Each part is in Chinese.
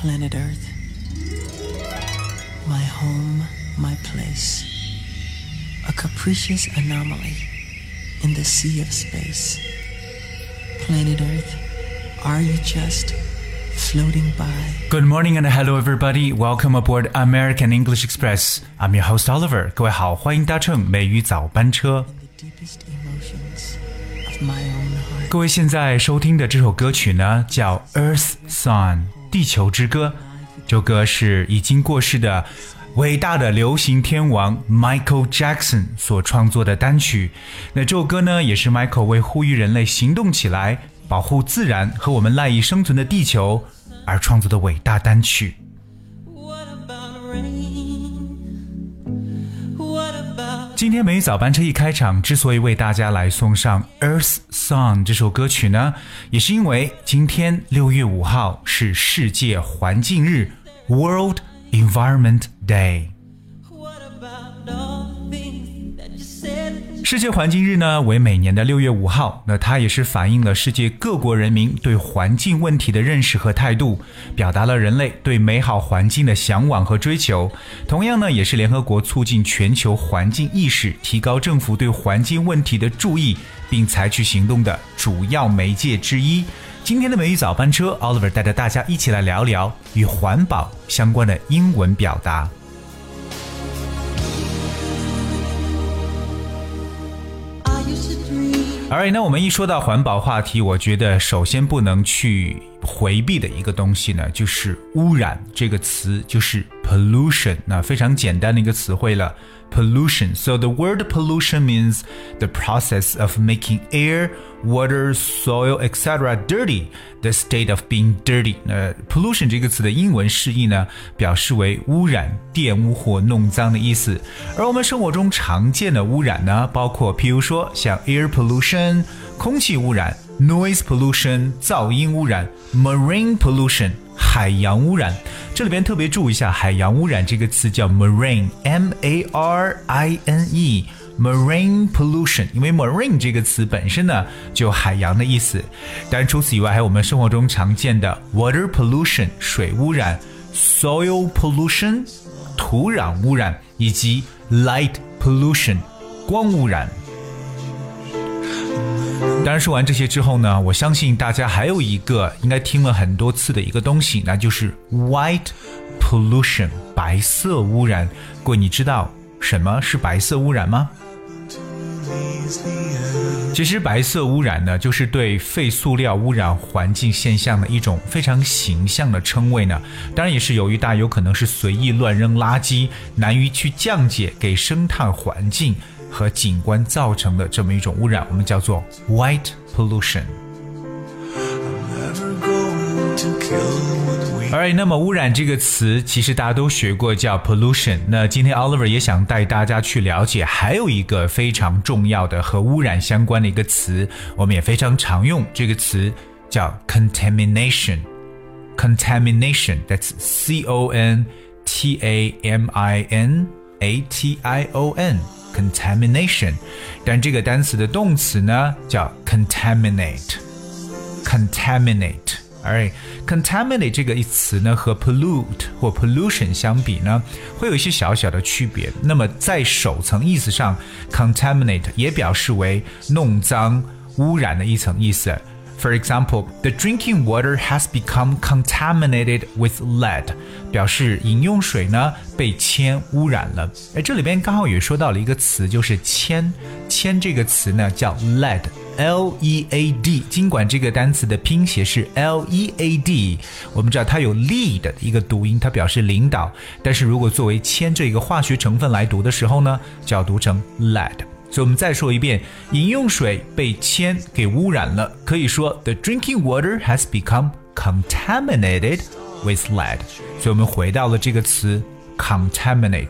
planet Earth. My home, my place. A capricious anomaly in the sea of space. Planet Earth, are you just floating by? Good morning and hello everybody. Welcome aboard American English Express. I'm your host Oliver. 各位好，欢迎搭乘美语早班车。 The deepest emotions of my own heart. 各位现在收听的这首歌曲呢，叫《Earth Song》 地球之歌。这首歌是已经过世的伟大的流行天王 Michael Jackson 所创作的单曲。那这首歌呢，也是 Michael 为呼吁人类行动起来，保护自然和我们赖以生存的地球而创作的伟大单曲。今天美语早班车一开场，之所以为大家来送上《Earth Song》这首歌曲呢，也是因为今天六月五号是世界环境日 （World Environment Day）。世界环境日呢为每年的六月五号，那它也是反映了世界各国人民对环境问题的认识和态度，表达了人类对美好环境的向往和追求。同样呢，也是联合国促进全球环境意识、提高政府对环境问题的注意，并采取行动的主要媒介之一。今天的美语早班车，Oliver 带着大家一起来聊聊与环保相关的英文表达。而那我们一说到环保话题，我觉得首先不能去回避的一个东西呢，就是污染这个词，就是 pollution。那非常简单的一个词汇了 ，pollution。So the word pollution means the process of making air, water, soil, etc. dirty. The state of being dirty。那 pollution 这个词的英文释义呢，表示为污染、玷污或弄脏的意思。而我们生活中常见的污染呢，包括譬如说像 air pollution 空气污染、noise pollution 噪音污染、marine pollution 海洋污染。这里边特别注意一下，海洋污染这个词叫 marine，m a r i n e。Marine pollution，因为 marine 这个词本身呢就海洋的意思，当然除此以外，还有我们生活中常见的 water pollution 水污染、soil pollution 土壤污染，以及 light pollution 光污染。当然，说完这些之后呢，我相信大家还有一个应该听了很多次的一个东西，那就是 white pollution 白色污染。各位，你知道什么是白色污染吗？其实白色污染呢，就是对废塑料污染环境现象的一种非常形象的称谓呢。当然也是由于大家有可能是随意乱扔垃圾，难于去降解给生态环境和景观造成的这么一种污染，我们叫做 white pollution。 never going to kill what we Alright，那么污染这个词其实大家都学过，叫 pollution。那今天 Oliver 也想带大家去了解，还有一个非常重要的和污染相关的一个词，我们也非常常用这个词叫 contamination。contamination，that's C O N T A M I N A T I O N。contamination，但这个单词的动词呢叫 contaminate，contaminate，all right，contaminate 这个一词呢，和 pollute 或 pollution 相比呢，会有一些小小的区别。那么在首层意思上，contaminate 也表示为弄脏、污染的一层意思。For example, the drinking water has become contaminated with lead，表示饮用水呢被铅污染了。而这里边刚好也说到了一个词，就是铅。铅这个词呢叫 lead。L E A D，尽管这个单词的拼写是 L E A D，我们知道它有 lead 的一个读音，它表示领导。但是如果作为铅这一个化学成分来读的时候呢，就要读成 lead。所以我们再说一遍，饮用水被铅给污染了，可以说 the drinking water has become contaminated with lead。所以我们回到了这个词 contaminate。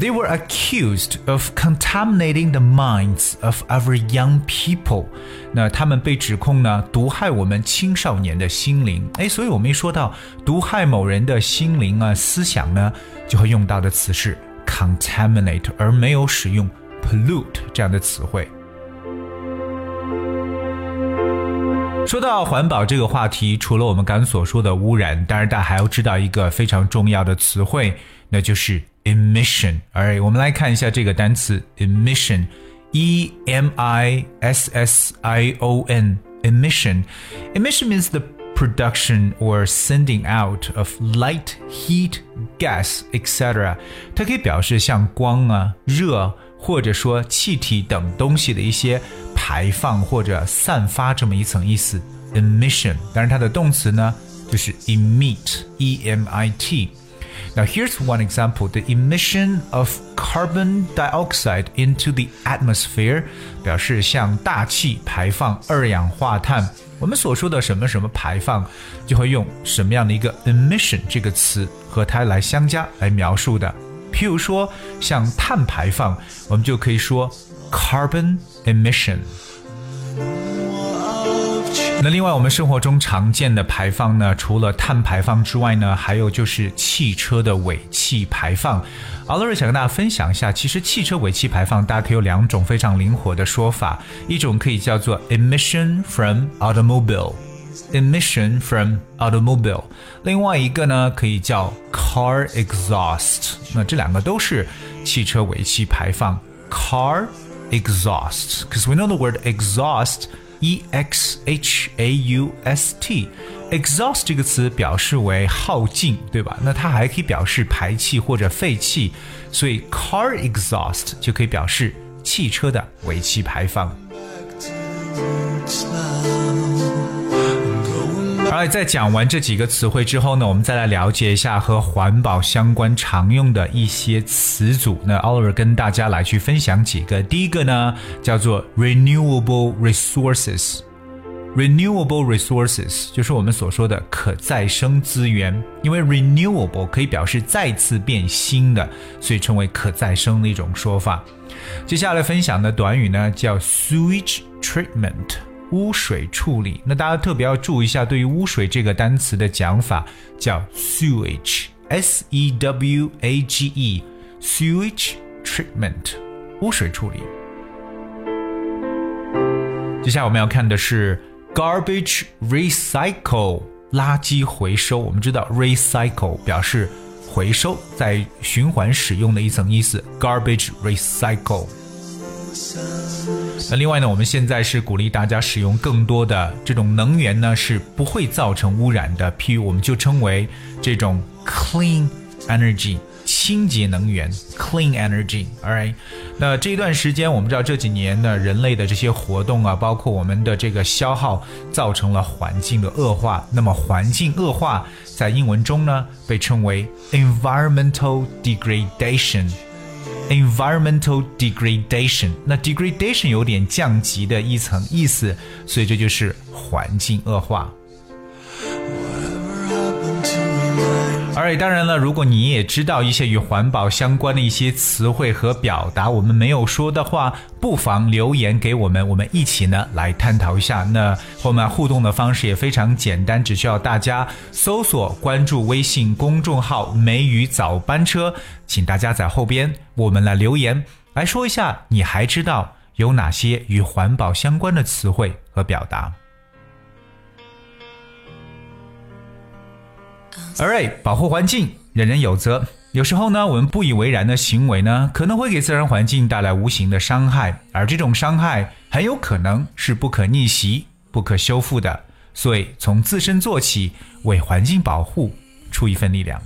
They were accused of contaminating the minds of our young people。那他们被指控呢，毒害我们青少年的心灵。哎，所以我们一说到毒害某人的心灵啊、思想呢，就会用到的词是 contaminate，而没有使用 pollute 这样的词汇。说到环保这个话题，除了我们刚刚所说的污染，当然大家还要知道一个非常重要的词汇，那就是 emission。Alright，我们来看一下这个单词 emission，e m i s s i o n emission。Emission means the production or sending out of light, heat, gas, etc. 它可以表示像光啊、热或者说气体等东西的一些排放或者散发这么一层意思。emission，当然它的动词呢就是 emit，e m i t。 Now here's one example: the emission of carbon dioxide into the atmosphere 表示向大气排放二氧化碳。我们所说的什么什么排放，就会用什么样的一个 emission 这个词和它来相加来描述的。譬如说，像碳排放，我们就可以说 carbon emission。 那另外，我们生活中常见的排放呢，除了碳排放之外呢，还有就是汽车的尾气排放。奥乐瑞想跟大家分享一下，其实汽车尾气排放，大家可以有两种非常灵活的说法，一种可以叫做 emission from automobile，emission from automobile，另外一个呢可以叫 car exhaust。那这两个都是汽车尾气排放，car exhaust，because we know the word exhaust。E x h a u s t，exhaust 这个词表示为耗尽，对吧？那它还可以表示排气或者废气，所以 car exhaust 就可以表示汽车的尾气排放。好，在讲完这几个词汇之后呢，我们再来了解一下和环保相关常用的一些词组。那 Oliver 跟大家来去分享几个。第一个呢，叫做 renewable resources。renewable resources 就是我们所说的可再生资源，因为 renewable 可以表示再次变新的，所以称为可再生的一种说法。接下来分享的短语呢，叫 sewage treatment。污水处理，那大家特别要注意一下，对于污水这个单词的讲法叫 sewage，s e w a g e，sewage treatment，污水处理。接下来我们要看的是 garbage recycle，垃圾回收。我们知道 recycle 表示回收，在循环使用的一层意思，garbage recycle。另外呢，我们现在是鼓励大家使用更多的这种能源呢，是不会造成污染的。譬如我们就称为这种 clean energy，清洁能源 clean energy。Alright，那这一段时间我们知道这几年呢，人类的这些活动啊，包括我们的这个消耗，造成了环境的恶化。那么环境恶化在英文中呢，被称为 environmental degradation。Environmental degradation，那 degradation 有点降级的一层意思，所以这就是环境恶化。而当然了，如果你也知道一些与环保相关的一些词汇和表达，我们没有说的话，不妨留言给我们，我们一起呢来探讨一下。那和我们互动的方式也非常简单，只需要大家搜索关注微信公众号“梅雨早班车”，请大家在后边我们来留言，来说一下你还知道有哪些与环保相关的词汇和表达。All right，保护环境，人人有责。有时候呢，我们不以为然的行为呢，可能会给自然环境带来无形的伤害，而这种伤害很有可能是不可逆袭、不可修复的。所以，从自身做起，为环境保护出一份力量。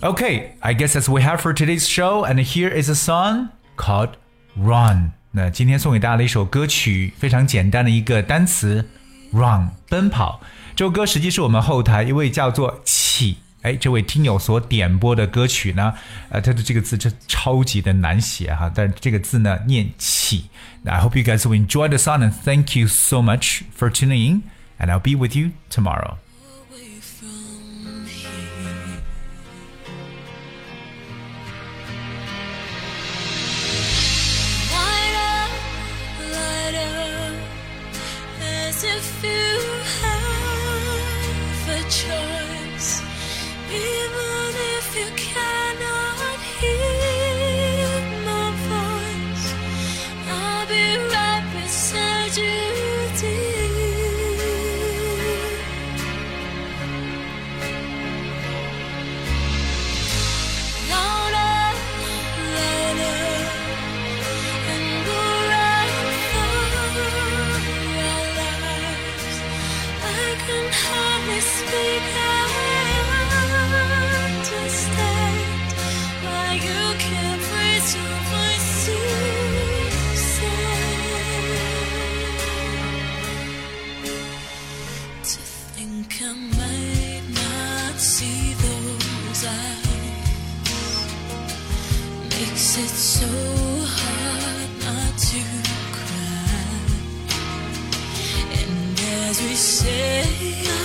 Okay, I guess that's we have for today's show, and here is a song called "Run." 那今天送给大家的一首歌曲，非常简单的一个单词 ，run，奔跑。这首歌实际是我们后台一位叫做启哎这位听友所点播的歌曲呢，呃，他的这个字这超级的难写哈，但这个字呢念启。I hope you guys will enjoy the song and thank you so much for tuning in, and I'll be with you tomorrow. If you have a choice, as we say